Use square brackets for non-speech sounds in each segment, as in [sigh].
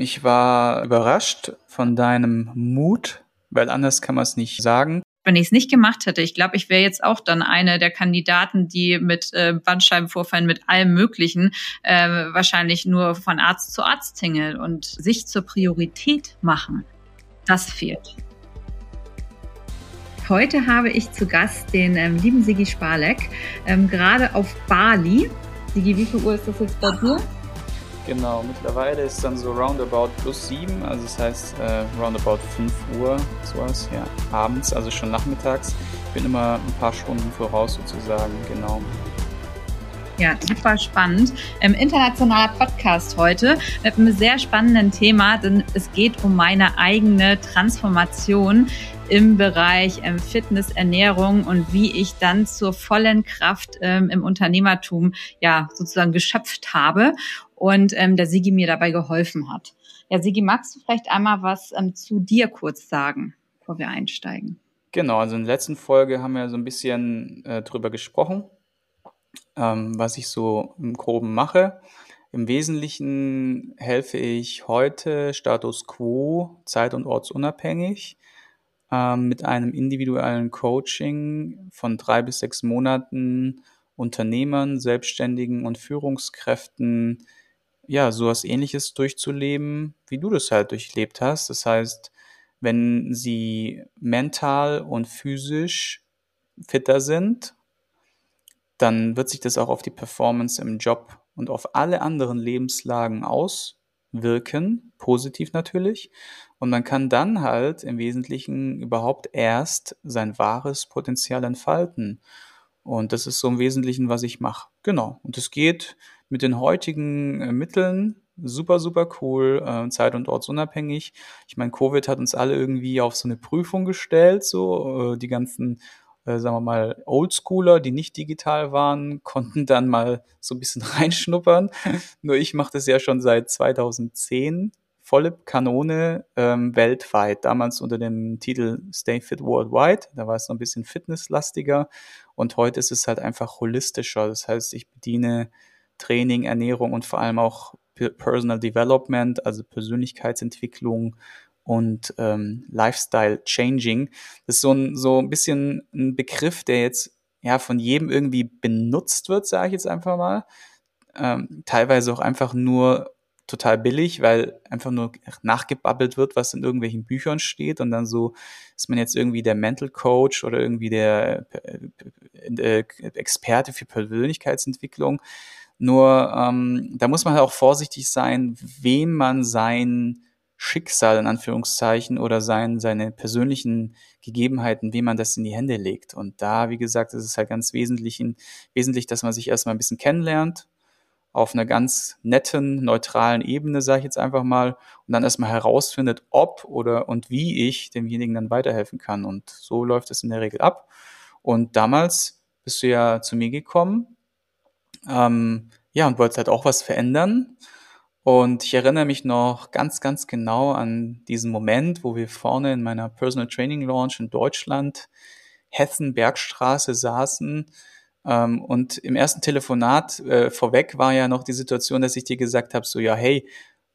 Ich war überrascht von deinem Mut, weil anders kann man es nicht sagen. Wenn ich es nicht gemacht hätte, ich glaube, ich wäre jetzt auch dann eine der Kandidaten, die mit äh, Bandscheibenvorfallen, mit allem Möglichen äh, wahrscheinlich nur von Arzt zu Arzt tingeln und sich zur Priorität machen. Das fehlt. Heute habe ich zu Gast den ähm, lieben Sigi Spalek, ähm, gerade auf Bali. Sigi, wie viel Uhr ist das jetzt bei dir? Genau, mittlerweile ist dann so roundabout plus sieben, also das heißt äh, roundabout 5 Uhr, sowas, ja, abends, also schon nachmittags. Ich bin immer ein paar Stunden voraus sozusagen, genau. Ja, super spannend. Ähm, internationaler Podcast heute mit einem sehr spannenden Thema, denn es geht um meine eigene Transformation im Bereich ähm, Fitness, Ernährung und wie ich dann zur vollen Kraft ähm, im Unternehmertum ja sozusagen geschöpft habe und ähm, der Sigi mir dabei geholfen hat. Ja, Sigi, magst du vielleicht einmal was ähm, zu dir kurz sagen, bevor wir einsteigen? Genau, also in der letzten Folge haben wir so ein bisschen äh, drüber gesprochen ähm, was ich so im Groben mache. Im Wesentlichen helfe ich heute Status quo, zeit- und ortsunabhängig, ähm, mit einem individuellen Coaching von drei bis sechs Monaten Unternehmern, Selbstständigen und Führungskräften, ja, sowas ähnliches durchzuleben, wie du das halt durchlebt hast. Das heißt, wenn sie mental und physisch fitter sind dann wird sich das auch auf die Performance im Job und auf alle anderen Lebenslagen auswirken, positiv natürlich. Und man kann dann halt im Wesentlichen überhaupt erst sein wahres Potenzial entfalten. Und das ist so im Wesentlichen, was ich mache. Genau. Und es geht mit den heutigen äh, Mitteln super, super cool, äh, zeit- und ortsunabhängig. Ich meine, Covid hat uns alle irgendwie auf so eine Prüfung gestellt, so äh, die ganzen sagen wir mal, Oldschooler, die nicht digital waren, [laughs] konnten dann mal so ein bisschen reinschnuppern. [laughs] Nur ich mache das ja schon seit 2010 volle Kanone ähm, weltweit. Damals unter dem Titel Stay Fit Worldwide. Da war es noch ein bisschen fitnesslastiger. Und heute ist es halt einfach holistischer. Das heißt, ich bediene Training, Ernährung und vor allem auch Personal Development, also Persönlichkeitsentwicklung und ähm, Lifestyle Changing. Das ist so ein, so ein bisschen ein Begriff, der jetzt ja von jedem irgendwie benutzt wird, sage ich jetzt einfach mal. Ähm, teilweise auch einfach nur total billig, weil einfach nur nachgebabbelt wird, was in irgendwelchen Büchern steht und dann so ist man jetzt irgendwie der Mental Coach oder irgendwie der äh, Experte für Persönlichkeitsentwicklung. Nur ähm, da muss man halt auch vorsichtig sein, wem man sein Schicksal in Anführungszeichen oder sein, seine persönlichen Gegebenheiten, wie man das in die Hände legt. Und da, wie gesagt, ist es halt ganz wesentlich, wesentlich, dass man sich erstmal ein bisschen kennenlernt, auf einer ganz netten, neutralen Ebene, sage ich jetzt einfach mal, und dann erstmal herausfindet, ob oder und wie ich demjenigen dann weiterhelfen kann. Und so läuft es in der Regel ab. Und damals bist du ja zu mir gekommen, ähm, ja, und wolltest halt auch was verändern. Und ich erinnere mich noch ganz, ganz genau an diesen Moment, wo wir vorne in meiner Personal Training Launch in Deutschland, Hessen, Bergstraße saßen. Ähm, und im ersten Telefonat äh, vorweg war ja noch die Situation, dass ich dir gesagt habe, so ja, hey,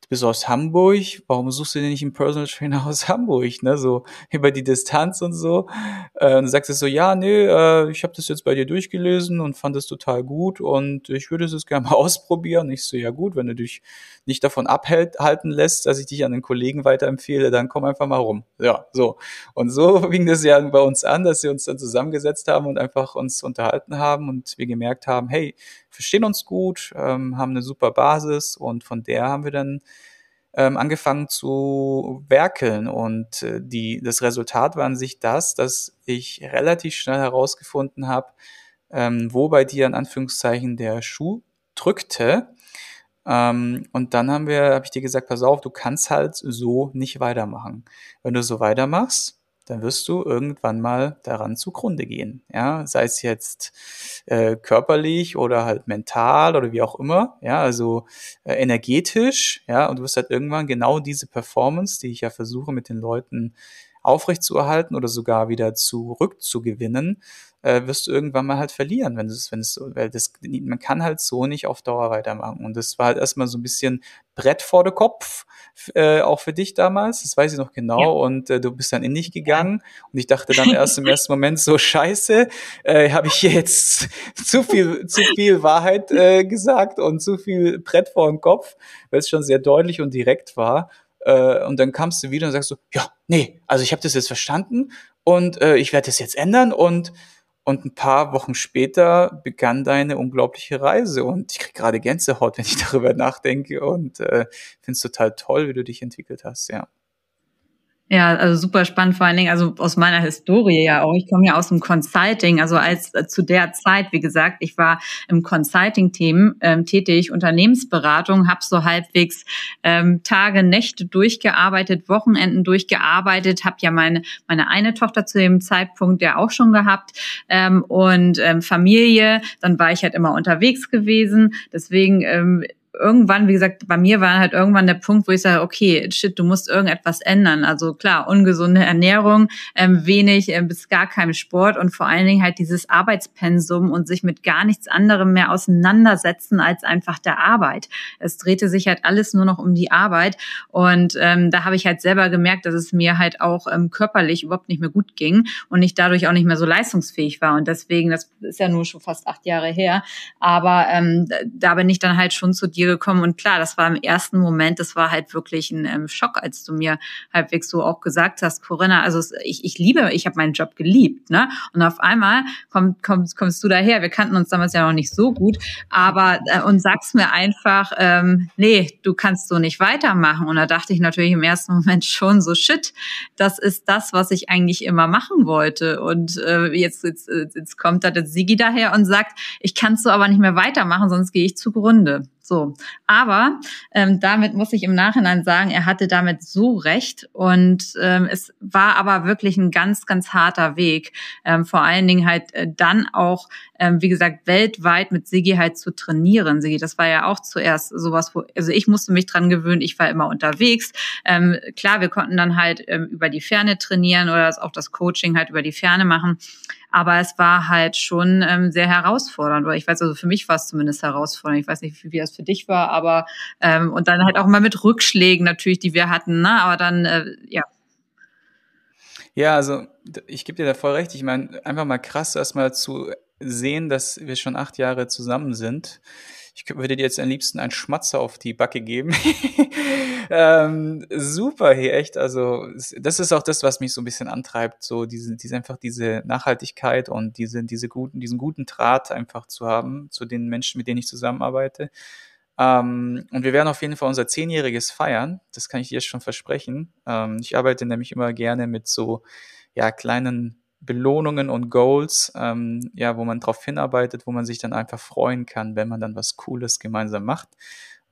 du bist aus Hamburg, warum suchst du denn nicht einen Personal Trainer aus Hamburg, ne, so über die Distanz und so. Äh, und sagst du so, ja, nee, äh, ich habe das jetzt bei dir durchgelesen und fand es total gut und ich würde es gerne mal [laughs] ausprobieren. Ich so, ja gut, wenn du dich nicht davon abhalten lässt, dass ich dich an den Kollegen weiterempfehle, dann komm einfach mal rum. Ja, so. Und so [laughs] fing das ja bei uns an, dass wir uns dann zusammengesetzt haben und einfach uns unterhalten haben und wir gemerkt haben, hey, verstehen uns gut, ähm, haben eine super Basis und von der haben wir dann ähm, angefangen zu werkeln. Und äh, die, das Resultat war an sich das, dass ich relativ schnell herausgefunden habe, ähm, wo bei dir in Anführungszeichen der Schuh drückte. Ähm, und dann haben wir, habe ich dir gesagt, pass auf, du kannst halt so nicht weitermachen. Wenn du so weitermachst, dann wirst du irgendwann mal daran zugrunde gehen. Ja, sei es jetzt äh, körperlich oder halt mental oder wie auch immer. Ja, also äh, energetisch. Ja, und du wirst halt irgendwann genau diese Performance, die ich ja versuche mit den Leuten aufrechtzuerhalten oder sogar wieder zurückzugewinnen, äh, wirst du irgendwann mal halt verlieren, wenn es, wenn es weil das, man kann halt so nicht auf Dauer weitermachen. Und das war halt erstmal so ein bisschen Brett vor der Kopf, äh, auch für dich damals, das weiß ich noch genau. Ja. Und äh, du bist dann in dich gegangen und ich dachte dann erst im ersten Moment so, scheiße, äh, habe ich hier jetzt zu viel, zu viel Wahrheit äh, gesagt und zu viel Brett vor dem Kopf, weil es schon sehr deutlich und direkt war. Äh, und dann kamst du wieder und sagst so, ja, nee, also ich habe das jetzt verstanden und äh, ich werde das jetzt ändern und und ein paar Wochen später begann deine unglaubliche Reise und ich krieg gerade Gänsehaut, wenn ich [laughs] darüber nachdenke und äh, finde es total toll, wie du dich entwickelt hast, ja. Ja, also super spannend, vor allen Dingen, also aus meiner Historie ja auch. Ich komme ja aus dem Consulting, also als äh, zu der Zeit, wie gesagt, ich war im Consulting-Team ähm, tätig, Unternehmensberatung, habe so halbwegs ähm, Tage, Nächte durchgearbeitet, Wochenenden durchgearbeitet, habe ja meine meine eine Tochter zu dem Zeitpunkt ja auch schon gehabt ähm, und ähm, Familie. Dann war ich halt immer unterwegs gewesen, deswegen ähm, irgendwann, wie gesagt, bei mir war halt irgendwann der Punkt, wo ich sage, okay, shit, du musst irgendetwas ändern. Also klar, ungesunde Ernährung, ähm, wenig äh, bis gar kein Sport und vor allen Dingen halt dieses Arbeitspensum und sich mit gar nichts anderem mehr auseinandersetzen als einfach der Arbeit. Es drehte sich halt alles nur noch um die Arbeit und ähm, da habe ich halt selber gemerkt, dass es mir halt auch ähm, körperlich überhaupt nicht mehr gut ging und ich dadurch auch nicht mehr so leistungsfähig war und deswegen, das ist ja nur schon fast acht Jahre her, aber ähm, da bin ich dann halt schon zu dir dir gekommen. Und klar, das war im ersten Moment, das war halt wirklich ein ähm, Schock, als du mir halbwegs so auch gesagt hast, Corinna, also ich, ich liebe, ich habe meinen Job geliebt, ne? Und auf einmal komm, kommst, kommst du daher. Wir kannten uns damals ja noch nicht so gut, aber äh, und sagst mir einfach, ähm, nee, du kannst so nicht weitermachen. Und da dachte ich natürlich im ersten Moment schon so, shit, das ist das, was ich eigentlich immer machen wollte. Und äh, jetzt, jetzt, jetzt kommt da der Sigi daher und sagt, ich kann so aber nicht mehr weitermachen, sonst gehe ich zugrunde. So, aber ähm, damit muss ich im Nachhinein sagen, er hatte damit so recht und ähm, es war aber wirklich ein ganz, ganz harter Weg. Ähm, vor allen Dingen halt äh, dann auch, ähm, wie gesagt, weltweit mit Sigi halt zu trainieren. Sigi, das war ja auch zuerst sowas, wo, also ich musste mich dran gewöhnen, ich war immer unterwegs. Ähm, klar, wir konnten dann halt ähm, über die Ferne trainieren oder auch das Coaching halt über die Ferne machen. Aber es war halt schon ähm, sehr herausfordernd. Oder ich weiß, also für mich war es zumindest herausfordernd. Ich weiß nicht, wie, wie das für dich war, aber ähm, und dann halt auch mal mit Rückschlägen natürlich, die wir hatten, ne? Aber dann, äh, ja. Ja, also ich gebe dir da voll recht. Ich meine, einfach mal krass, erstmal zu sehen, dass wir schon acht Jahre zusammen sind ich würde dir jetzt am liebsten einen Schmatzer auf die Backe geben. [laughs] ähm, super, hier echt. Also das ist auch das, was mich so ein bisschen antreibt, so diese, diese einfach diese Nachhaltigkeit und diese, diese guten, diesen guten Draht einfach zu haben zu den Menschen, mit denen ich zusammenarbeite. Ähm, und wir werden auf jeden Fall unser Zehnjähriges feiern. Das kann ich dir schon versprechen. Ähm, ich arbeite nämlich immer gerne mit so ja kleinen Belohnungen und Goals, ähm, ja, wo man drauf hinarbeitet, wo man sich dann einfach freuen kann, wenn man dann was Cooles gemeinsam macht.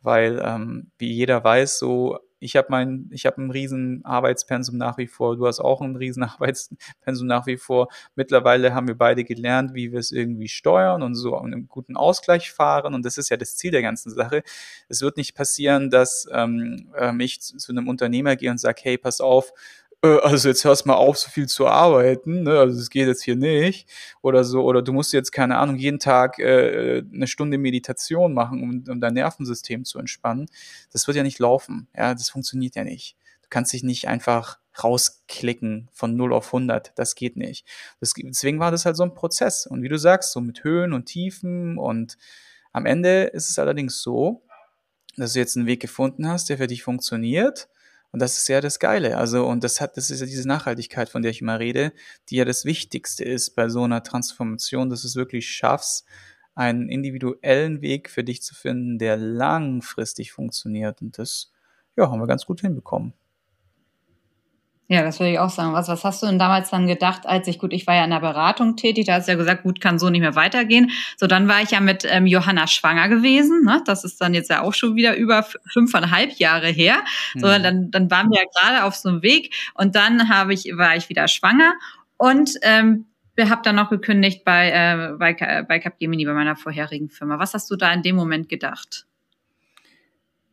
Weil, ähm, wie jeder weiß, so, ich habe mein, ich habe ein riesen Arbeitspensum nach wie vor, du hast auch ein riesen [laughs] Arbeitspensum nach wie vor. Mittlerweile haben wir beide gelernt, wie wir es irgendwie steuern und so einen guten Ausgleich fahren. Und das ist ja das Ziel der ganzen Sache. Es wird nicht passieren, dass ähm, ähm ich zu einem Unternehmer gehe und sage, hey, pass auf, äh, also jetzt hörst mal auf, so viel zu arbeiten, ne? also es geht jetzt hier nicht oder so, oder du musst jetzt, keine Ahnung, jeden Tag äh, eine Stunde Meditation machen, um, um dein Nervensystem zu entspannen. Das wird ja nicht laufen, ja, das funktioniert ja nicht. Du kannst dich nicht einfach rausklicken von 0 auf 100, das geht nicht. Das, deswegen war das halt so ein Prozess und wie du sagst, so mit Höhen und Tiefen und am Ende ist es allerdings so, dass du jetzt einen Weg gefunden hast, der für dich funktioniert und das ist ja das Geile. Also, und das hat, das ist ja diese Nachhaltigkeit, von der ich immer rede, die ja das Wichtigste ist bei so einer Transformation, dass du es wirklich schaffst, einen individuellen Weg für dich zu finden, der langfristig funktioniert. Und das, ja, haben wir ganz gut hinbekommen. Ja, das würde ich auch sagen. Was, was hast du denn damals dann gedacht, als ich, gut, ich war ja in der Beratung tätig, da hast du ja gesagt, gut, kann so nicht mehr weitergehen. So, dann war ich ja mit ähm, Johanna schwanger gewesen. Ne? Das ist dann jetzt ja auch schon wieder über fünfeinhalb Jahre her. So, mhm. dann, dann waren wir ja gerade auf so einem Weg und dann habe ich, war ich wieder schwanger und ähm, wir haben dann noch gekündigt bei, äh, bei, bei Capgemini, bei meiner vorherigen Firma. Was hast du da in dem Moment gedacht?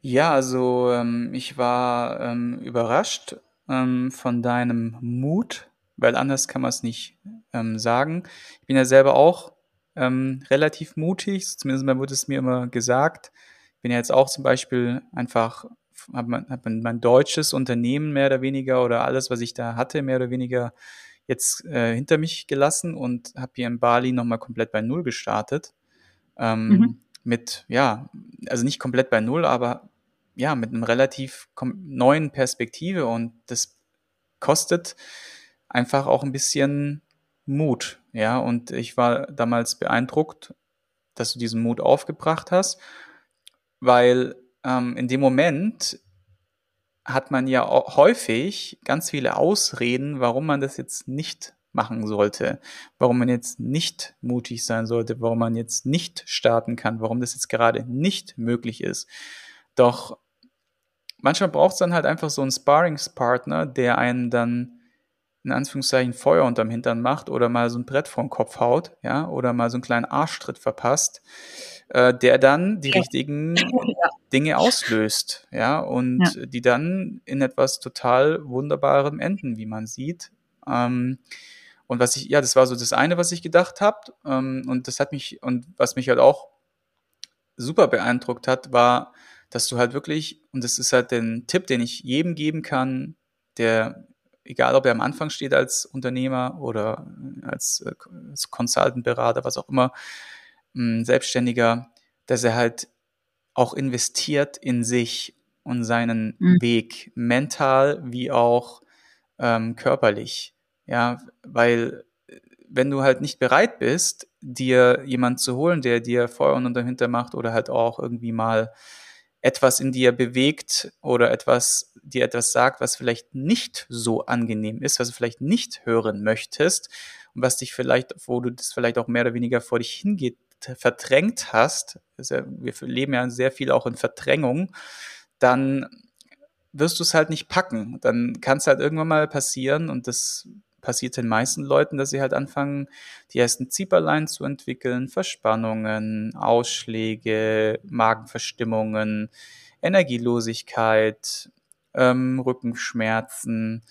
Ja, also ähm, ich war ähm, überrascht ähm, von deinem Mut, weil anders kann man es nicht ähm, sagen. Ich bin ja selber auch ähm, relativ mutig, zumindest wurde es mir immer gesagt. Ich bin ja jetzt auch zum Beispiel einfach, habe hab mein deutsches Unternehmen mehr oder weniger oder alles, was ich da hatte, mehr oder weniger jetzt äh, hinter mich gelassen und habe hier in Bali nochmal komplett bei Null gestartet. Ähm, mhm. Mit, ja, also nicht komplett bei Null, aber ja, mit einem relativ neuen Perspektive und das kostet einfach auch ein bisschen Mut, ja, und ich war damals beeindruckt, dass du diesen Mut aufgebracht hast, weil ähm, in dem Moment hat man ja häufig ganz viele Ausreden, warum man das jetzt nicht machen sollte, warum man jetzt nicht mutig sein sollte, warum man jetzt nicht starten kann, warum das jetzt gerade nicht möglich ist. Doch manchmal braucht es dann halt einfach so einen Sparringspartner, der einen dann in Anführungszeichen Feuer unterm Hintern macht oder mal so ein Brett vor den Kopf haut, ja, oder mal so einen kleinen Arschtritt verpasst, äh, der dann die ja. richtigen [laughs] ja. Dinge auslöst, ja, und ja. die dann in etwas total Wunderbarem enden, wie man sieht. Ähm, und was ich, ja, das war so das eine, was ich gedacht habe. Ähm, und das hat mich, und was mich halt auch super beeindruckt hat, war, dass du halt wirklich, und das ist halt den Tipp, den ich jedem geben kann, der egal ob er am Anfang steht als Unternehmer oder als, äh, als Consultant-Berater, was auch immer, ein Selbstständiger, dass er halt auch investiert in sich und seinen mhm. Weg, mental wie auch ähm, körperlich. Ja, weil äh, wenn du halt nicht bereit bist, dir jemand zu holen, der dir Feuer und dahinter macht oder halt auch irgendwie mal etwas in dir bewegt oder etwas dir etwas sagt, was vielleicht nicht so angenehm ist, was du vielleicht nicht hören möchtest und was dich vielleicht, wo du das vielleicht auch mehr oder weniger vor dich hingeht, verdrängt hast, ja, wir leben ja sehr viel auch in Verdrängung, dann wirst du es halt nicht packen. Dann kann es halt irgendwann mal passieren und das passiert den meisten Leuten, dass sie halt anfangen, die ersten Zieperlein zu entwickeln, Verspannungen, Ausschläge, Magenverstimmungen, Energielosigkeit, ähm, Rückenschmerzen,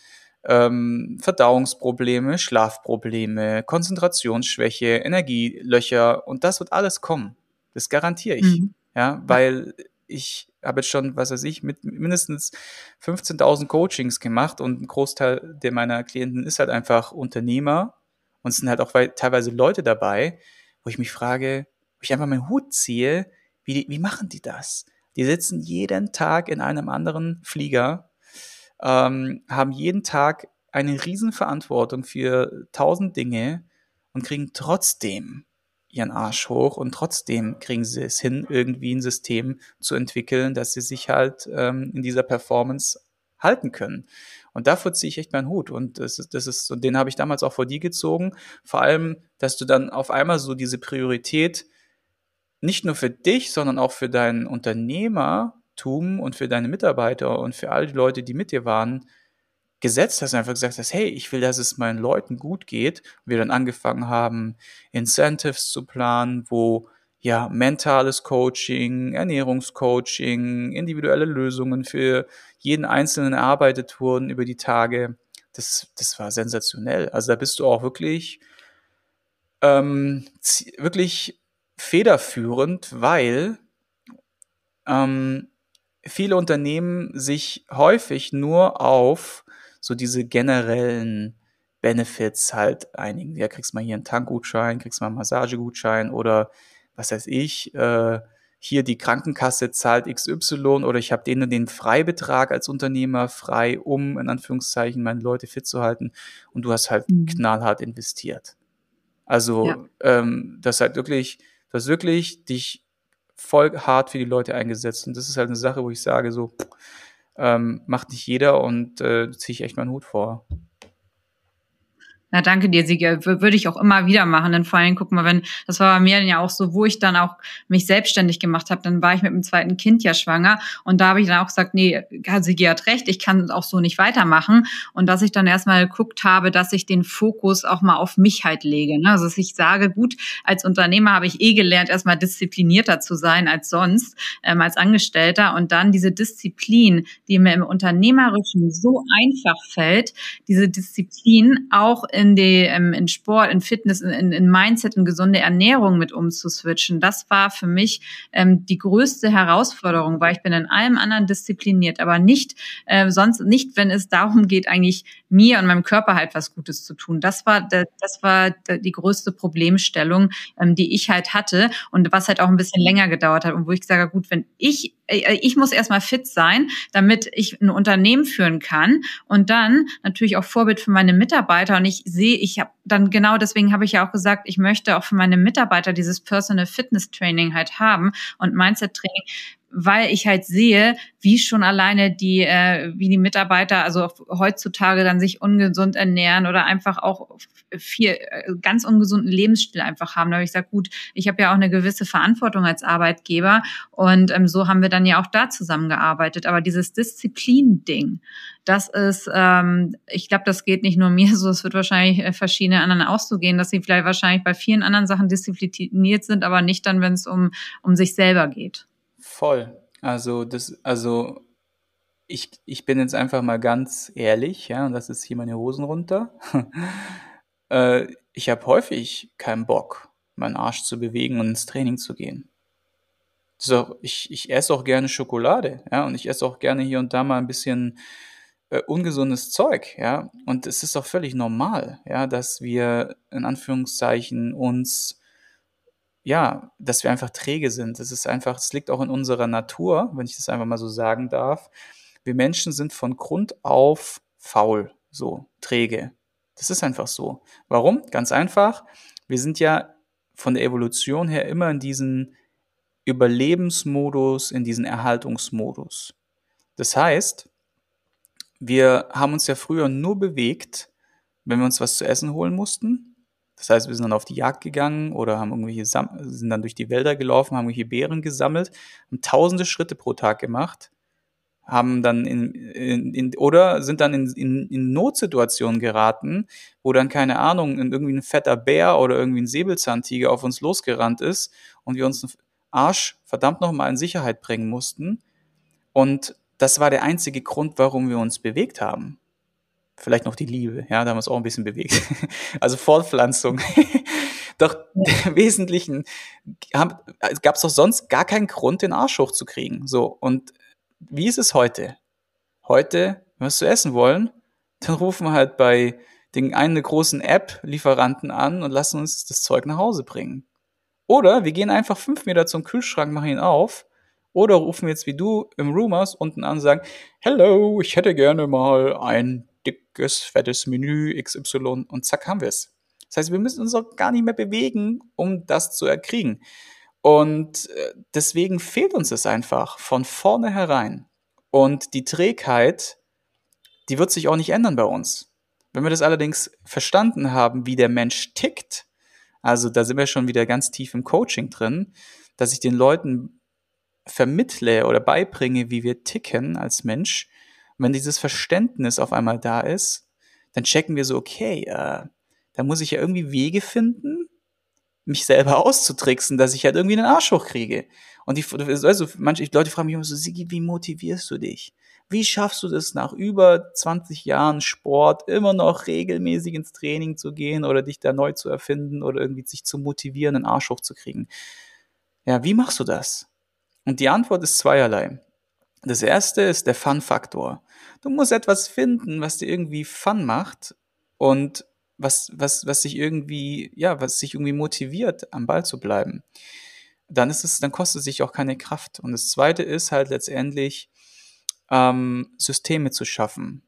ähm, Verdauungsprobleme, Schlafprobleme, Konzentrationsschwäche, Energielöcher und das wird alles kommen. Das garantiere ich. Mhm. Ja, weil ich habe jetzt schon, was weiß ich, mit mindestens 15.000 Coachings gemacht und ein Großteil der meiner Klienten ist halt einfach Unternehmer und es sind halt auch teilweise Leute dabei, wo ich mich frage, wo ich einfach meinen Hut ziehe, wie, wie machen die das? Die sitzen jeden Tag in einem anderen Flieger, ähm, haben jeden Tag eine Riesenverantwortung für tausend Dinge und kriegen trotzdem ihren Arsch hoch und trotzdem kriegen sie es hin, irgendwie ein System zu entwickeln, dass sie sich halt ähm, in dieser Performance halten können. Und davor ziehe ich echt meinen Hut. Und das ist, das ist, und den habe ich damals auch vor dir gezogen. Vor allem, dass du dann auf einmal so diese Priorität nicht nur für dich, sondern auch für dein Unternehmertum und für deine Mitarbeiter und für all die Leute, die mit dir waren, gesetzt hast, einfach gesagt hast, hey, ich will, dass es meinen Leuten gut geht. Wir dann angefangen haben, Incentives zu planen, wo ja mentales Coaching, Ernährungscoaching, individuelle Lösungen für jeden Einzelnen erarbeitet wurden über die Tage. Das, das war sensationell. Also da bist du auch wirklich, ähm, wirklich federführend, weil ähm, viele Unternehmen sich häufig nur auf so diese generellen Benefits halt einigen. Ja, kriegst mal hier einen Tankgutschein, kriegst mal einen Massagegutschein oder was weiß ich, äh, hier die Krankenkasse zahlt XY oder ich habe denen den Freibetrag als Unternehmer frei, um in Anführungszeichen meine Leute fit zu halten und du hast halt mhm. knallhart investiert. Also ja. ähm, das halt wirklich, du hast wirklich dich voll hart für die Leute eingesetzt und das ist halt eine Sache, wo ich sage so, pff, ähm, macht nicht jeder und äh, ziehe ich echt meinen Hut vor. Na, danke dir, Sieger. Würde ich auch immer wieder machen. Denn vor allem, guck mal, wenn, das war bei mir ja auch so, wo ich dann auch mich selbstständig gemacht habe, dann war ich mit dem zweiten Kind ja schwanger. Und da habe ich dann auch gesagt, nee, Sigi hat recht, ich kann auch so nicht weitermachen. Und dass ich dann erstmal geguckt habe, dass ich den Fokus auch mal auf mich halt lege. Ne? Also dass ich sage, gut, als Unternehmer habe ich eh gelernt, erstmal disziplinierter zu sein als sonst, ähm, als Angestellter. Und dann diese Disziplin, die mir im Unternehmerischen so einfach fällt, diese Disziplin auch in die ähm, in Sport, in Fitness, in, in Mindset, in gesunde Ernährung mit umzuswitchen, das war für mich ähm, die größte Herausforderung, weil ich bin in allem anderen diszipliniert, aber nicht äh, sonst nicht, wenn es darum geht, eigentlich mir und meinem Körper halt was Gutes zu tun. Das war das war die größte Problemstellung, ähm, die ich halt hatte und was halt auch ein bisschen länger gedauert hat und wo ich habe, gut, wenn ich ich muss erstmal fit sein, damit ich ein Unternehmen führen kann und dann natürlich auch Vorbild für meine Mitarbeiter. Und ich sehe, ich habe dann genau deswegen habe ich ja auch gesagt, ich möchte auch für meine Mitarbeiter dieses Personal Fitness Training halt haben und Mindset Training, weil ich halt sehe, wie schon alleine die, äh, wie die Mitarbeiter also heutzutage dann sich ungesund ernähren oder einfach auch viel äh, ganz ungesunden Lebensstil einfach haben. Da habe ich gesagt, gut, ich habe ja auch eine gewisse Verantwortung als Arbeitgeber und ähm, so haben wir dann ja auch da zusammengearbeitet. Aber dieses Disziplin-Ding, das ist, ähm, ich glaube, das geht nicht nur [laughs] mir so, es wird wahrscheinlich äh, verschiedene anderen auch so gehen, dass sie vielleicht wahrscheinlich bei vielen anderen Sachen diszipliniert sind, aber nicht dann, wenn es um, um sich selber geht. Voll. Also das, also ich, ich bin jetzt einfach mal ganz ehrlich, ja, und das ist hier meine Hosen runter. [laughs] äh, ich habe häufig keinen Bock, meinen Arsch zu bewegen und ins Training zu gehen. So, ich, ich esse auch gerne Schokolade, ja, und ich esse auch gerne hier und da mal ein bisschen äh, ungesundes Zeug, ja. Und es ist auch völlig normal, ja, dass wir in Anführungszeichen uns ja, dass wir einfach träge sind. Das ist einfach, es liegt auch in unserer Natur, wenn ich das einfach mal so sagen darf. Wir Menschen sind von Grund auf faul, so träge. Das ist einfach so. Warum? Ganz einfach. Wir sind ja von der Evolution her immer in diesen Überlebensmodus, in diesen Erhaltungsmodus. Das heißt, wir haben uns ja früher nur bewegt, wenn wir uns was zu essen holen mussten das heißt, wir sind dann auf die Jagd gegangen oder haben irgendwelche sind dann durch die Wälder gelaufen, haben irgendwelche Beeren gesammelt, haben tausende Schritte pro Tag gemacht, haben dann in, in, in oder sind dann in, in, in Notsituationen geraten, wo dann keine Ahnung, irgendwie ein fetter Bär oder irgendwie ein Säbelzahntiger auf uns losgerannt ist und wir uns einen Arsch verdammt nochmal in Sicherheit bringen mussten. Und das war der einzige Grund, warum wir uns bewegt haben vielleicht noch die Liebe, ja, da haben wir uns auch ein bisschen bewegt. [laughs] also Fortpflanzung. [laughs] doch im Wesentlichen gab es doch sonst gar keinen Grund, den Arsch hochzukriegen. So, und wie ist es heute? Heute, wenn wir es zu essen wollen, dann rufen wir halt bei den einen großen App-Lieferanten an und lassen uns das Zeug nach Hause bringen. Oder wir gehen einfach fünf Meter zum Kühlschrank, machen ihn auf. Oder rufen jetzt wie du im Rumors unten an und sagen, Hello, ich hätte gerne mal ein dickes, fettes Menü XY und zack haben wir es. Das heißt, wir müssen uns auch gar nicht mehr bewegen, um das zu erkriegen. Und äh, deswegen fehlt uns es einfach von vornherein. Und die Trägheit, die wird sich auch nicht ändern bei uns. Wenn wir das allerdings verstanden haben, wie der Mensch tickt, also da sind wir schon wieder ganz tief im Coaching drin, dass ich den Leuten vermittle oder beibringe, wie wir ticken als Mensch, wenn dieses Verständnis auf einmal da ist, dann checken wir so, okay, äh, da muss ich ja irgendwie Wege finden, mich selber [laughs] auszutricksen, dass ich halt irgendwie einen Arsch hochkriege. Und die, also manche Leute fragen mich immer so, Sigi, wie motivierst du dich? Wie schaffst du das nach über 20 Jahren Sport immer noch regelmäßig ins Training zu gehen oder dich da neu zu erfinden oder irgendwie sich zu motivieren, einen Arsch hochzukriegen? Ja, wie machst du das? Und die Antwort ist zweierlei. Das erste ist der Fun-Faktor. Du musst etwas finden, was dir irgendwie Fun macht und was, was, was sich irgendwie, ja, was sich irgendwie motiviert, am Ball zu bleiben. Dann ist es, dann kostet es sich auch keine Kraft. Und das zweite ist halt letztendlich, ähm, Systeme zu schaffen.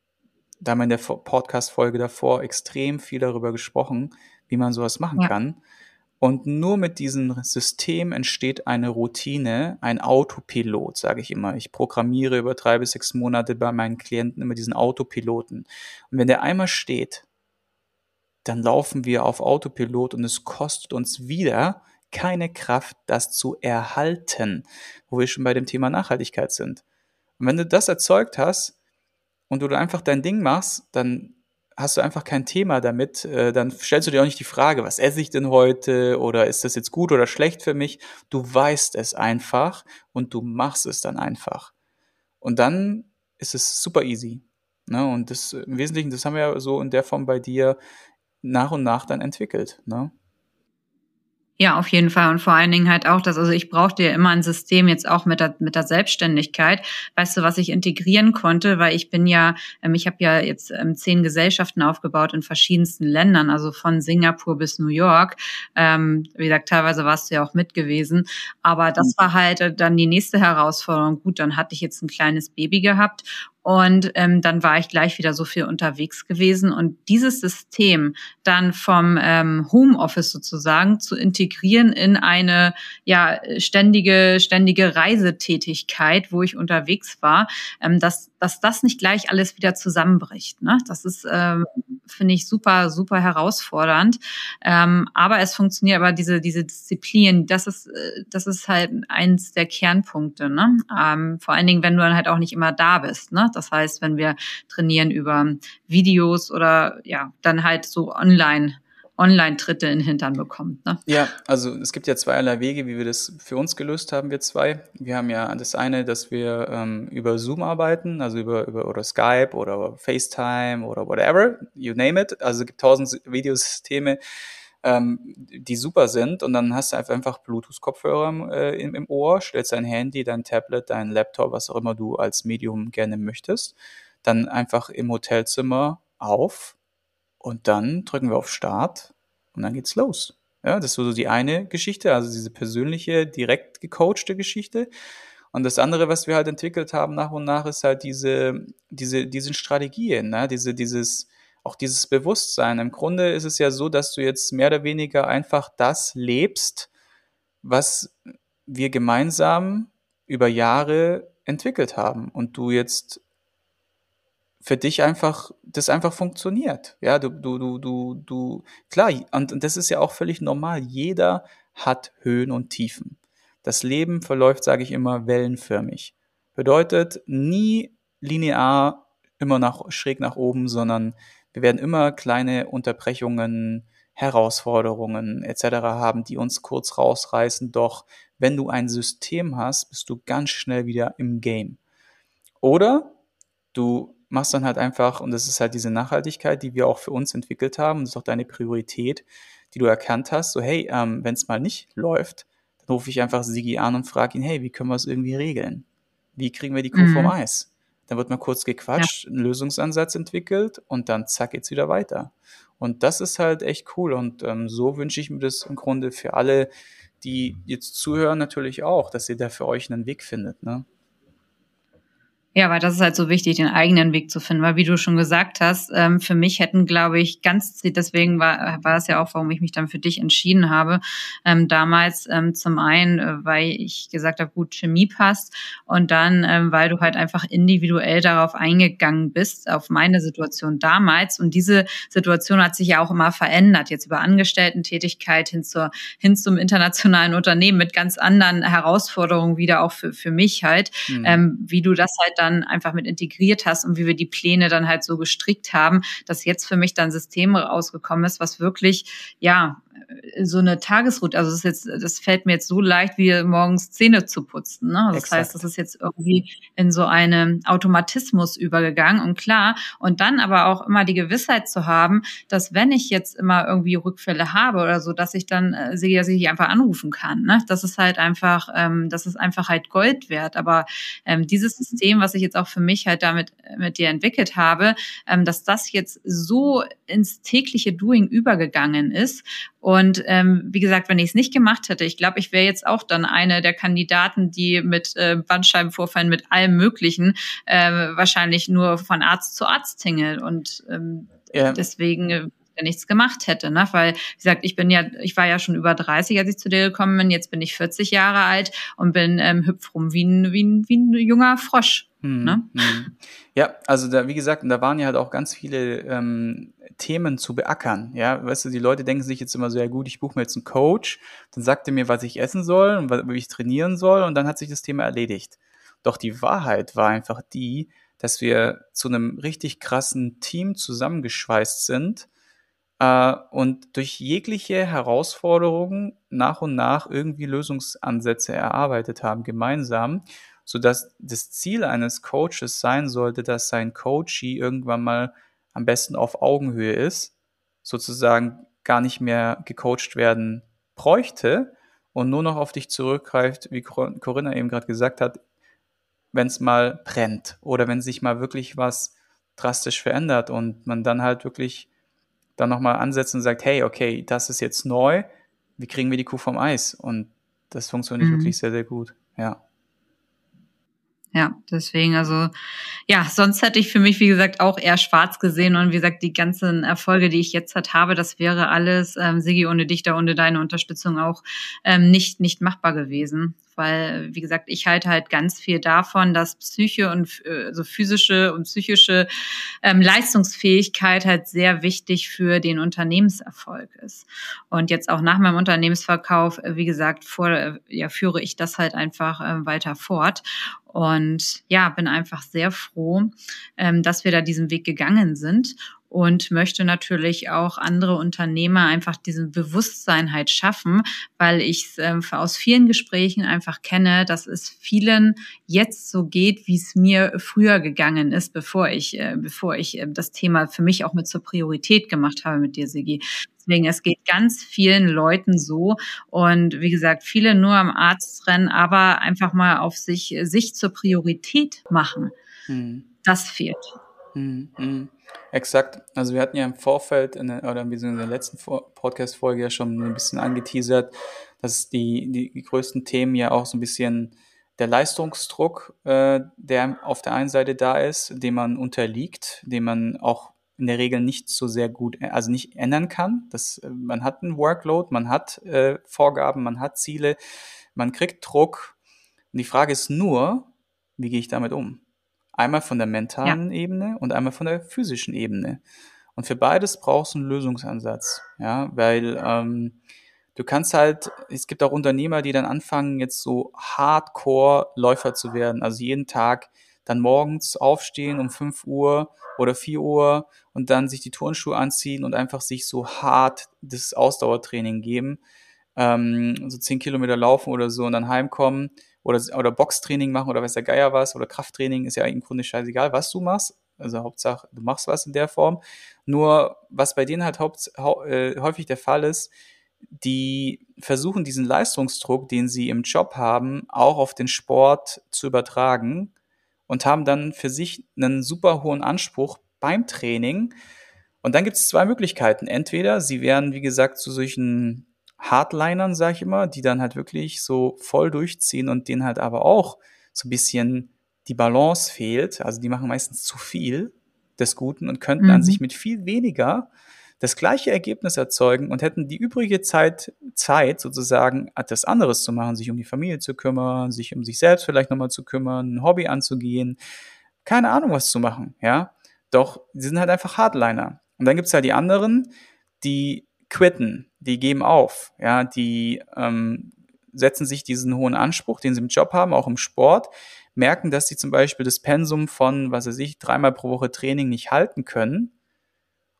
Da haben wir in der Podcast-Folge davor extrem viel darüber gesprochen, wie man sowas machen ja. kann. Und nur mit diesem System entsteht eine Routine, ein Autopilot, sage ich immer. Ich programmiere über drei bis sechs Monate bei meinen Klienten immer diesen Autopiloten. Und wenn der einmal steht, dann laufen wir auf Autopilot und es kostet uns wieder keine Kraft, das zu erhalten, wo wir schon bei dem Thema Nachhaltigkeit sind. Und wenn du das erzeugt hast und du einfach dein Ding machst, dann hast du einfach kein Thema damit, äh, dann stellst du dir auch nicht die Frage, was esse ich denn heute oder ist das jetzt gut oder schlecht für mich? Du weißt es einfach und du machst es dann einfach. Und dann ist es super easy. Ne? Und das im Wesentlichen, das haben wir ja so in der Form bei dir nach und nach dann entwickelt. Ne? Ja, auf jeden Fall. Und vor allen Dingen halt auch das, also ich brauchte ja immer ein System jetzt auch mit der, mit der Selbstständigkeit. Weißt du, was ich integrieren konnte, weil ich bin ja, ähm, ich habe ja jetzt ähm, zehn Gesellschaften aufgebaut in verschiedensten Ländern, also von Singapur bis New York. Ähm, wie gesagt, teilweise warst du ja auch mit gewesen. Aber das mhm. war halt äh, dann die nächste Herausforderung. Gut, dann hatte ich jetzt ein kleines Baby gehabt und ähm, dann war ich gleich wieder so viel unterwegs gewesen. Und dieses System dann vom ähm, Homeoffice sozusagen zu integrieren in eine ja ständige, ständige Reisetätigkeit, wo ich unterwegs war, ähm, dass, dass das nicht gleich alles wieder zusammenbricht. Ne? Das ist, ähm, finde ich, super, super herausfordernd. Ähm, aber es funktioniert, aber diese, diese Disziplin, das ist, äh, das ist halt eins der Kernpunkte. Ne? Ähm, vor allen Dingen, wenn du dann halt auch nicht immer da bist. Ne? Das heißt, wenn wir trainieren über Videos oder ja, dann halt so online Online-Tritte in den Hintern bekommt. Ne? Ja, also es gibt ja zweierlei Wege, wie wir das für uns gelöst haben, wir zwei. Wir haben ja das eine, dass wir ähm, über Zoom arbeiten, also über, über oder Skype oder FaceTime oder whatever, you name it. Also es gibt tausend Videosysteme, ähm, die super sind und dann hast du einfach Bluetooth-Kopfhörer äh, im, Ohr, stellst dein Handy, dein Tablet, dein Laptop, was auch immer du als Medium gerne möchtest, dann einfach im Hotelzimmer auf und dann drücken wir auf Start und dann geht's los. Ja, das ist so die eine Geschichte, also diese persönliche, direkt gecoachte Geschichte. Und das andere, was wir halt entwickelt haben nach und nach, ist halt diese, diese, diese Strategien, ne? diese, dieses, auch dieses Bewusstsein. Im Grunde ist es ja so, dass du jetzt mehr oder weniger einfach das lebst, was wir gemeinsam über Jahre entwickelt haben und du jetzt für dich einfach, das einfach funktioniert. Ja, du, du, du, du, du, klar, und, und das ist ja auch völlig normal. Jeder hat Höhen und Tiefen. Das Leben verläuft, sage ich immer, wellenförmig. Bedeutet nie linear immer nach, schräg nach oben, sondern wir werden immer kleine Unterbrechungen, Herausforderungen etc. haben, die uns kurz rausreißen. Doch wenn du ein System hast, bist du ganz schnell wieder im Game. Oder du machst dann halt einfach, und das ist halt diese Nachhaltigkeit, die wir auch für uns entwickelt haben, das ist auch deine Priorität, die du erkannt hast, so hey, ähm, wenn es mal nicht läuft, dann rufe ich einfach Sigi an und frage ihn, hey, wie können wir es irgendwie regeln? Wie kriegen wir die Kuh mhm. vom Eis? Dann wird mal kurz gequatscht, ja. Lösungsansatz entwickelt und dann zack geht's wieder weiter. Und das ist halt echt cool. Und ähm, so wünsche ich mir das im Grunde für alle, die jetzt zuhören, natürlich auch, dass ihr da für euch einen Weg findet. Ne? Ja, weil das ist halt so wichtig, den eigenen Weg zu finden. Weil wie du schon gesagt hast, ähm, für mich hätten, glaube ich, ganz, deswegen war, war es ja auch, warum ich mich dann für dich entschieden habe. Ähm, damals ähm, zum einen, äh, weil ich gesagt habe, gut, Chemie passt und dann, weil du halt einfach individuell darauf eingegangen bist, auf meine Situation damals. Und diese Situation hat sich ja auch immer verändert, jetzt über Angestellten-Tätigkeit hin zur, hin zum internationalen Unternehmen mit ganz anderen Herausforderungen wieder auch für, für mich halt, mhm. wie du das halt dann einfach mit integriert hast und wie wir die Pläne dann halt so gestrickt haben, dass jetzt für mich dann System rausgekommen ist, was wirklich, ja, so eine Tagesroute, also das ist jetzt, das fällt mir jetzt so leicht, wie morgens Zähne zu putzen. Ne? Also das Exakt. heißt, das ist jetzt irgendwie in so einen Automatismus übergegangen und klar. Und dann aber auch immer die Gewissheit zu haben, dass wenn ich jetzt immer irgendwie Rückfälle habe oder so, dass ich dann äh, sehe, dass ich einfach anrufen kann. Ne? Das ist halt einfach, ähm, das ist einfach halt Gold wert. Aber ähm, dieses System, was ich jetzt auch für mich halt damit äh, mit dir entwickelt habe, ähm, dass das jetzt so ins tägliche Doing übergegangen ist und ähm, wie gesagt, wenn ich es nicht gemacht hätte, ich glaube, ich wäre jetzt auch dann eine der Kandidaten, die mit äh, Bandscheibenvorfallen, mit allem Möglichen äh, wahrscheinlich nur von Arzt zu Arzt tingelt. Und ähm, ja. deswegen äh, nichts gemacht hätte, ne? Weil, wie gesagt, ich bin ja, ich war ja schon über 30, als ich zu dir gekommen bin. Jetzt bin ich 40 Jahre alt und bin ähm, hüpf rum wie ein, wie ein, wie ein junger Frosch. Hm, ne? Hm. Ja, also da, wie gesagt, da waren ja halt auch ganz viele ähm, Themen zu beackern. Ja, weißt du, die Leute denken sich jetzt immer so, ja gut, ich buche mir jetzt einen Coach, dann sagt er mir, was ich essen soll und wie ich trainieren soll und dann hat sich das Thema erledigt. Doch die Wahrheit war einfach die, dass wir zu einem richtig krassen Team zusammengeschweißt sind äh, und durch jegliche Herausforderungen nach und nach irgendwie Lösungsansätze erarbeitet haben, gemeinsam, sodass das Ziel eines Coaches sein sollte, dass sein Coachee irgendwann mal am besten auf Augenhöhe ist sozusagen gar nicht mehr gecoacht werden bräuchte und nur noch auf dich zurückgreift, wie Corinna eben gerade gesagt hat, wenn es mal brennt oder wenn sich mal wirklich was drastisch verändert und man dann halt wirklich dann nochmal ansetzt und sagt, hey, okay, das ist jetzt neu, wie kriegen wir die Kuh vom Eis? Und das funktioniert mhm. wirklich sehr, sehr gut, ja. Ja, deswegen, also ja, sonst hätte ich für mich, wie gesagt, auch eher schwarz gesehen und wie gesagt, die ganzen Erfolge, die ich jetzt halt habe, das wäre alles, ähm, Sigi, ohne dich da, ohne deine Unterstützung auch ähm, nicht, nicht machbar gewesen weil, wie gesagt, ich halte halt ganz viel davon, dass Psyche und also physische und psychische ähm, Leistungsfähigkeit halt sehr wichtig für den Unternehmenserfolg ist. Und jetzt auch nach meinem Unternehmensverkauf, äh, wie gesagt, vor, äh, ja, führe ich das halt einfach äh, weiter fort. Und ja, bin einfach sehr froh, ähm, dass wir da diesen Weg gegangen sind und möchte natürlich auch andere Unternehmer einfach diesen Bewusstsein halt schaffen, weil ich es äh, aus vielen Gesprächen einfach kenne, dass es vielen jetzt so geht, wie es mir früher gegangen ist, bevor ich, äh, bevor ich äh, das Thema für mich auch mit zur Priorität gemacht habe mit dir, Sigi. Deswegen, es geht ganz vielen Leuten so. Und wie gesagt, viele nur am Arzt rennen, aber einfach mal auf sich, sich zur Priorität machen. Hm. Das fehlt. Hm, hm. Exakt. Also wir hatten ja im Vorfeld in der, oder in der letzten Podcast-Folge ja schon ein bisschen angeteasert, dass die, die, die größten Themen ja auch so ein bisschen der Leistungsdruck, äh, der auf der einen Seite da ist, dem man unterliegt, dem man auch in der Regel nicht so sehr gut, also nicht ändern kann. Das, äh, man hat einen Workload, man hat äh, Vorgaben, man hat Ziele, man kriegt Druck. Und die Frage ist nur, wie gehe ich damit um? Einmal von der mentalen ja. Ebene und einmal von der physischen Ebene. Und für beides brauchst du einen Lösungsansatz, ja, weil ähm, du kannst halt, es gibt auch Unternehmer, die dann anfangen, jetzt so Hardcore-Läufer zu werden, also jeden Tag dann morgens aufstehen um 5 Uhr oder 4 Uhr und dann sich die Turnschuhe anziehen und einfach sich so hart das Ausdauertraining geben, ähm, so 10 Kilometer laufen oder so und dann heimkommen oder, oder Boxtraining machen oder weiß der Geier was oder Krafttraining, ist ja im Grunde scheißegal, was du machst. Also Hauptsache, du machst was in der Form. Nur, was bei denen halt haupt, hau, äh, häufig der Fall ist, die versuchen diesen Leistungsdruck, den sie im Job haben, auch auf den Sport zu übertragen und haben dann für sich einen super hohen Anspruch beim Training. Und dann gibt es zwei Möglichkeiten. Entweder sie werden, wie gesagt, zu solchen Hardlinern, sag ich immer, die dann halt wirklich so voll durchziehen und denen halt aber auch so ein bisschen die Balance fehlt. Also die machen meistens zu viel des Guten und könnten mhm. an sich mit viel weniger das gleiche Ergebnis erzeugen und hätten die übrige Zeit, Zeit sozusagen etwas anderes zu machen, sich um die Familie zu kümmern, sich um sich selbst vielleicht nochmal zu kümmern, ein Hobby anzugehen, keine Ahnung was zu machen, ja. Doch, sie sind halt einfach Hardliner. Und dann gibt's halt die anderen, die quitten, die geben auf, ja, die ähm, setzen sich diesen hohen Anspruch, den sie im Job haben, auch im Sport, merken, dass sie zum Beispiel das Pensum von, was weiß ich, dreimal pro Woche Training nicht halten können.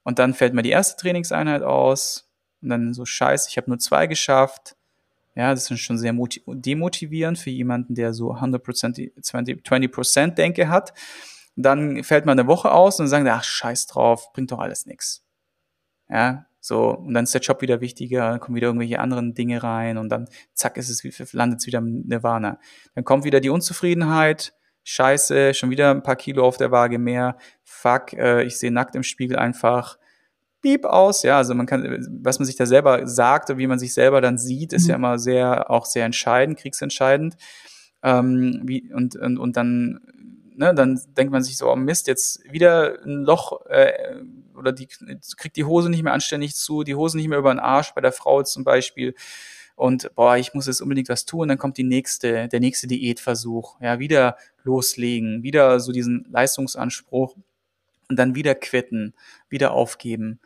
Und dann fällt mir die erste Trainingseinheit aus und dann so scheiße, ich habe nur zwei geschafft. Ja, das ist schon sehr demotivierend für jemanden, der so 100%, 20%, 20 Denke hat. Dann fällt man eine Woche aus und sagen, ach, scheiß drauf, bringt doch alles nix. Ja, so, und dann ist der Job wieder wichtiger, dann kommen wieder irgendwelche anderen Dinge rein und dann zack ist es, landet es wieder im Nirvana. Dann kommt wieder die Unzufriedenheit, scheiße, schon wieder ein paar Kilo auf der Waage mehr, fuck, äh, ich sehe nackt im Spiegel einfach piep aus, ja, also man kann, was man sich da selber sagt und wie man sich selber dann sieht, ist mhm. ja immer sehr, auch sehr entscheidend, kriegsentscheidend. Ähm, wie, und, und, und dann ne, dann denkt man sich so, oh Mist, jetzt wieder ein Loch äh, oder die kriegt die Hose nicht mehr anständig zu, die Hose nicht mehr über den Arsch bei der Frau zum Beispiel. Und boah, ich muss jetzt unbedingt was tun. Dann kommt die nächste, der nächste Diätversuch. Ja, wieder loslegen, wieder so diesen Leistungsanspruch und dann wieder quitten, wieder aufgeben.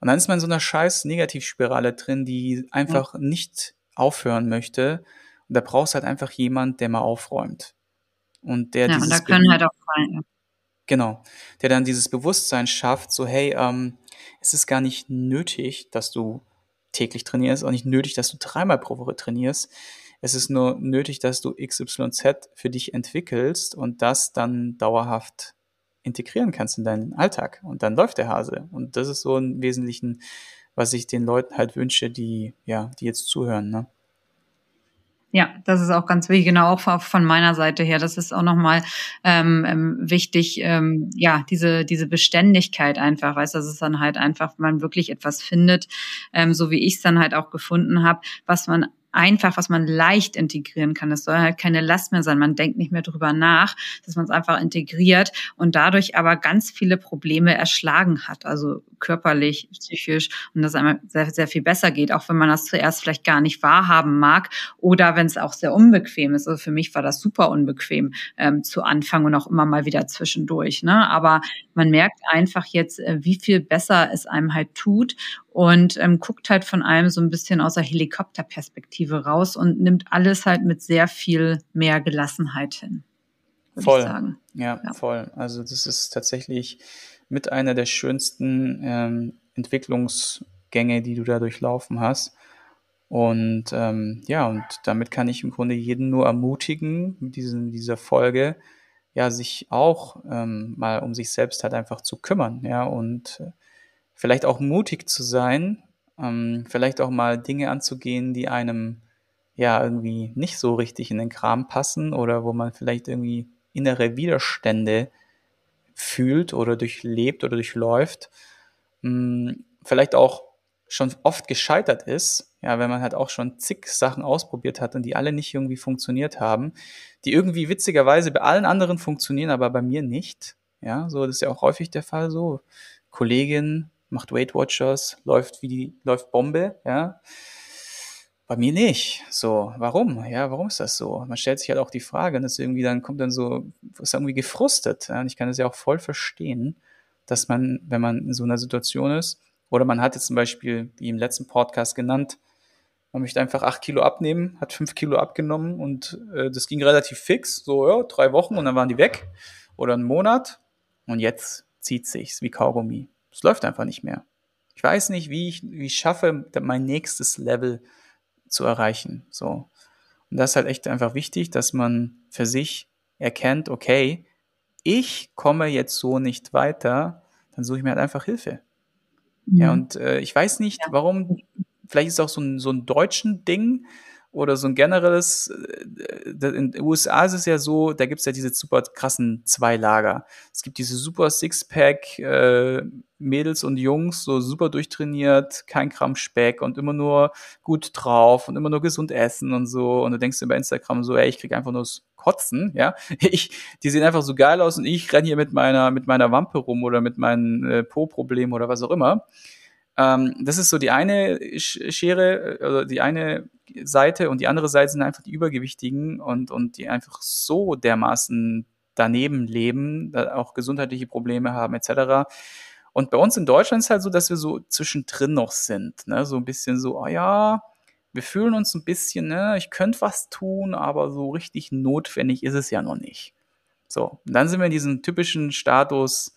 Und dann ist man in so einer scheiß Negativspirale drin, die einfach ja. nicht aufhören möchte. Und da brauchst halt einfach jemand, der mal aufräumt. Und der ja, dieses und da können halt auch fallen. Genau. Der dann dieses Bewusstsein schafft, so, hey, ähm, es ist gar nicht nötig, dass du täglich trainierst, auch nicht nötig, dass du dreimal pro Woche trainierst. Es ist nur nötig, dass du XYZ für dich entwickelst und das dann dauerhaft integrieren kannst in deinen Alltag. Und dann läuft der Hase. Und das ist so im Wesentlichen, was ich den Leuten halt wünsche, die, ja, die jetzt zuhören, ne? Ja, das ist auch ganz wichtig, genau auch von meiner Seite her. Das ist auch nochmal ähm, ähm, wichtig, ähm, ja, diese, diese Beständigkeit einfach, weißt du, dass es dann halt einfach, man wirklich etwas findet, ähm, so wie ich es dann halt auch gefunden habe, was man einfach, was man leicht integrieren kann. Das soll halt keine Last mehr sein. Man denkt nicht mehr drüber nach, dass man es einfach integriert und dadurch aber ganz viele Probleme erschlagen hat. Also körperlich, psychisch und dass es einmal sehr, sehr viel besser geht, auch wenn man das zuerst vielleicht gar nicht wahrhaben mag oder wenn es auch sehr unbequem ist. Also für mich war das super unbequem ähm, zu Anfang und auch immer mal wieder zwischendurch. Ne? Aber man merkt einfach jetzt, äh, wie viel besser es einem halt tut und ähm, guckt halt von allem so ein bisschen aus der Helikopterperspektive raus und nimmt alles halt mit sehr viel mehr Gelassenheit hin. Voll. Ja, ja, voll. Also das ist tatsächlich mit einer der schönsten ähm, Entwicklungsgänge, die du da durchlaufen hast. Und ähm, ja, und damit kann ich im Grunde jeden nur ermutigen, mit diesen, dieser Folge, ja, sich auch ähm, mal um sich selbst halt einfach zu kümmern, ja, und äh, vielleicht auch mutig zu sein, ähm, vielleicht auch mal Dinge anzugehen, die einem ja irgendwie nicht so richtig in den Kram passen oder wo man vielleicht irgendwie innere Widerstände fühlt oder durchlebt oder durchläuft, hm, vielleicht auch schon oft gescheitert ist, ja, wenn man halt auch schon zig Sachen ausprobiert hat und die alle nicht irgendwie funktioniert haben, die irgendwie witzigerweise bei allen anderen funktionieren, aber bei mir nicht. Ja, so das ist ja auch häufig der Fall so. Kollegin macht Weight Watchers, läuft wie die läuft Bombe, ja. Bei mir nicht. So, warum? Ja, warum ist das so? Man stellt sich halt auch die Frage und das irgendwie dann kommt dann so, ist irgendwie gefrustet. Ja? Und ich kann das ja auch voll verstehen, dass man, wenn man in so einer Situation ist, oder man hat jetzt zum Beispiel, wie im letzten Podcast genannt, man möchte einfach acht Kilo abnehmen, hat fünf Kilo abgenommen und äh, das ging relativ fix, so ja, drei Wochen und dann waren die weg oder einen Monat und jetzt zieht sich's wie Kaugummi. Es läuft einfach nicht mehr. Ich weiß nicht, wie ich, wie ich schaffe, mein nächstes Level zu erreichen. So. Und das ist halt echt einfach wichtig, dass man für sich erkennt, okay, ich komme jetzt so nicht weiter, dann suche ich mir halt einfach Hilfe. Mhm. Ja, und äh, ich weiß nicht, warum, vielleicht ist es auch so ein, so ein deutschen Ding, oder so ein generelles, äh, in den USA ist es ja so, da gibt es ja diese super krassen zwei Lager. Es gibt diese super Sixpack äh, Mädels und Jungs, so super durchtrainiert, kein Gramm Speck und immer nur gut drauf und immer nur gesund essen und so. Und du denkst dir bei Instagram so, ey, ich krieg einfach nur das Kotzen, ja. [laughs] Ich, die sehen einfach so geil aus und ich renn hier mit meiner, mit meiner Wampe rum oder mit meinen äh, Po-Problemen oder was auch immer. Ähm, das ist so die eine Schere, also die eine Seite und die andere Seite sind einfach die Übergewichtigen und, und die einfach so dermaßen daneben leben, auch gesundheitliche Probleme haben etc. Und bei uns in Deutschland ist halt so, dass wir so zwischendrin noch sind, ne? so ein bisschen so, oh ja, wir fühlen uns ein bisschen, ne, ich könnte was tun, aber so richtig notwendig ist es ja noch nicht. So, und dann sind wir in diesem typischen Status,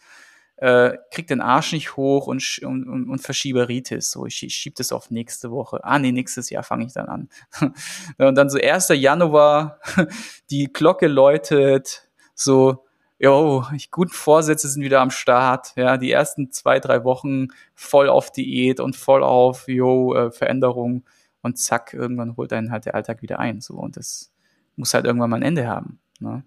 äh, krieg den Arsch nicht hoch und, und, und, Verschieberitis. So, ich, ich schieb das auf nächste Woche. Ah, nee, nächstes Jahr fange ich dann an. [laughs] und dann so 1. Januar, [laughs] die Glocke läutet, so, jo, guten Vorsätze sind wieder am Start. Ja, die ersten zwei, drei Wochen voll auf Diät und voll auf, jo, äh, Veränderung. Und zack, irgendwann holt einen halt der Alltag wieder ein. So, und das muss halt irgendwann mal ein Ende haben. Ne?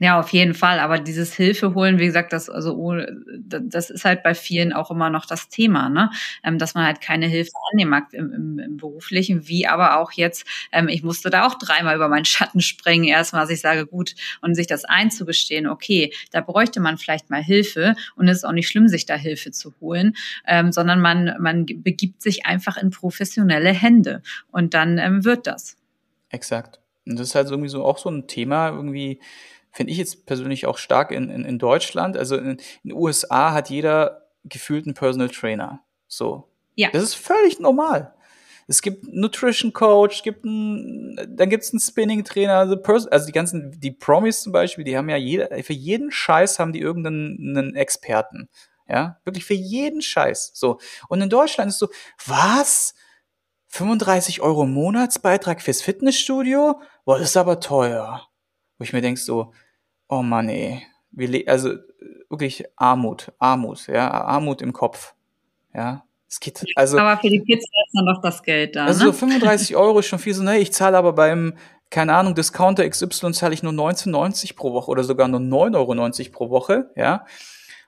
Ja, auf jeden Fall. Aber dieses Hilfe holen, wie gesagt, das, also, das ist halt bei vielen auch immer noch das Thema, ne? Ähm, dass man halt keine Hilfe annehmen mag im, im, im beruflichen, wie aber auch jetzt, ähm, ich musste da auch dreimal über meinen Schatten springen, erstmal, dass ich sage, gut, und sich das einzugestehen, okay, da bräuchte man vielleicht mal Hilfe und es ist auch nicht schlimm, sich da Hilfe zu holen, ähm, sondern man, man begibt sich einfach in professionelle Hände und dann wird das. Exakt. Und das ist halt irgendwie so auch so ein Thema, irgendwie, finde ich jetzt persönlich auch stark in, in, in Deutschland. Also in, in den USA hat jeder gefühlt einen Personal Trainer. So. Ja. Das ist völlig normal. Es gibt Nutrition Coach, gibt ein, dann gibt's einen Spinning Trainer, also, also die ganzen, die Promis zum Beispiel, die haben ja jeder, für jeden Scheiß haben die irgendeinen Experten. Ja, wirklich für jeden Scheiß. So. Und in Deutschland ist so, was? 35 Euro Monatsbeitrag fürs Fitnessstudio? Boah, das ist aber teuer. Wo ich mir denk so, oh Mann, ey, Wir also wirklich Armut, Armut, ja, Armut im Kopf. Ja, es geht, also. Aber für die Kids ist dann doch das Geld da. Also ne? 35 Euro ist schon viel so, ne, ich zahle aber beim, keine Ahnung, Discounter XY zahle ich nur 19,90 pro Woche oder sogar nur 9,90 Euro pro Woche, ja.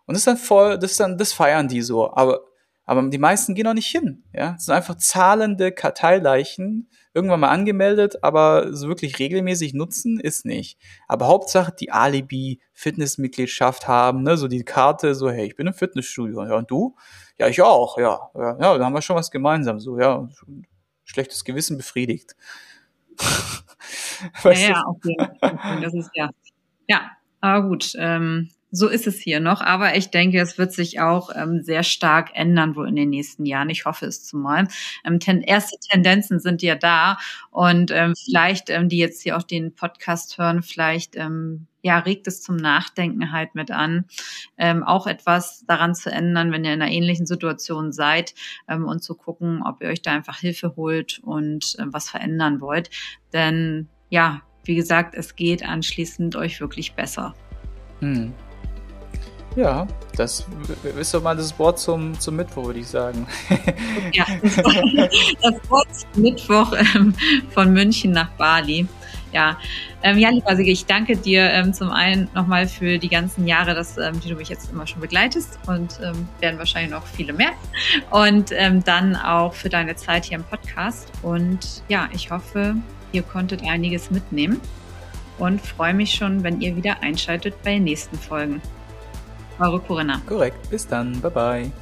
Und das ist dann voll, das ist dann, das feiern die so. Aber, aber die meisten gehen auch nicht hin, ja. Das sind einfach zahlende Karteileichen, irgendwann mal angemeldet, aber so wirklich regelmäßig nutzen ist nicht. Aber Hauptsache die Alibi Fitnessmitgliedschaft haben, ne, so die Karte, so hey, ich bin im Fitnessstudio, ja und du? Ja, ich auch, ja, ja, ja, da haben wir schon was gemeinsam, so ja, schlechtes Gewissen befriedigt. [laughs] ja, ja, okay. Das ist ja, ja, aber gut. Ähm, so ist es hier noch. Aber ich denke, es wird sich auch ähm, sehr stark ändern wohl in den nächsten Jahren. Ich hoffe es zumal. Ähm, ten erste Tendenzen sind ja da und ähm, vielleicht, ähm, die jetzt hier auch den Podcast hören, vielleicht ähm, ja, regt es zum Nachdenken halt mit an, ähm, auch etwas daran zu ändern, wenn ihr in einer ähnlichen Situation seid ähm, und zu gucken, ob ihr euch da einfach Hilfe holt und ähm, was verändern wollt. Denn ja, wie gesagt, es geht anschließend euch wirklich besser. Hm. Ja, das ist doch mal das Wort zum, zum Mittwoch, würde ich sagen. ja, das Wort zum Mittwoch ähm, von München nach Bali. Ja, ähm, ja, lieber Sige, ich danke dir ähm, zum einen nochmal für die ganzen Jahre, dass, ähm, die du mich jetzt immer schon begleitest und ähm, werden wahrscheinlich noch viele mehr. Und ähm, dann auch für deine Zeit hier im Podcast. Und ja, ich hoffe, ihr konntet einiges mitnehmen und freue mich schon, wenn ihr wieder einschaltet bei den nächsten Folgen. Eure Corinna. Korrekt. Bis dann. Bye bye.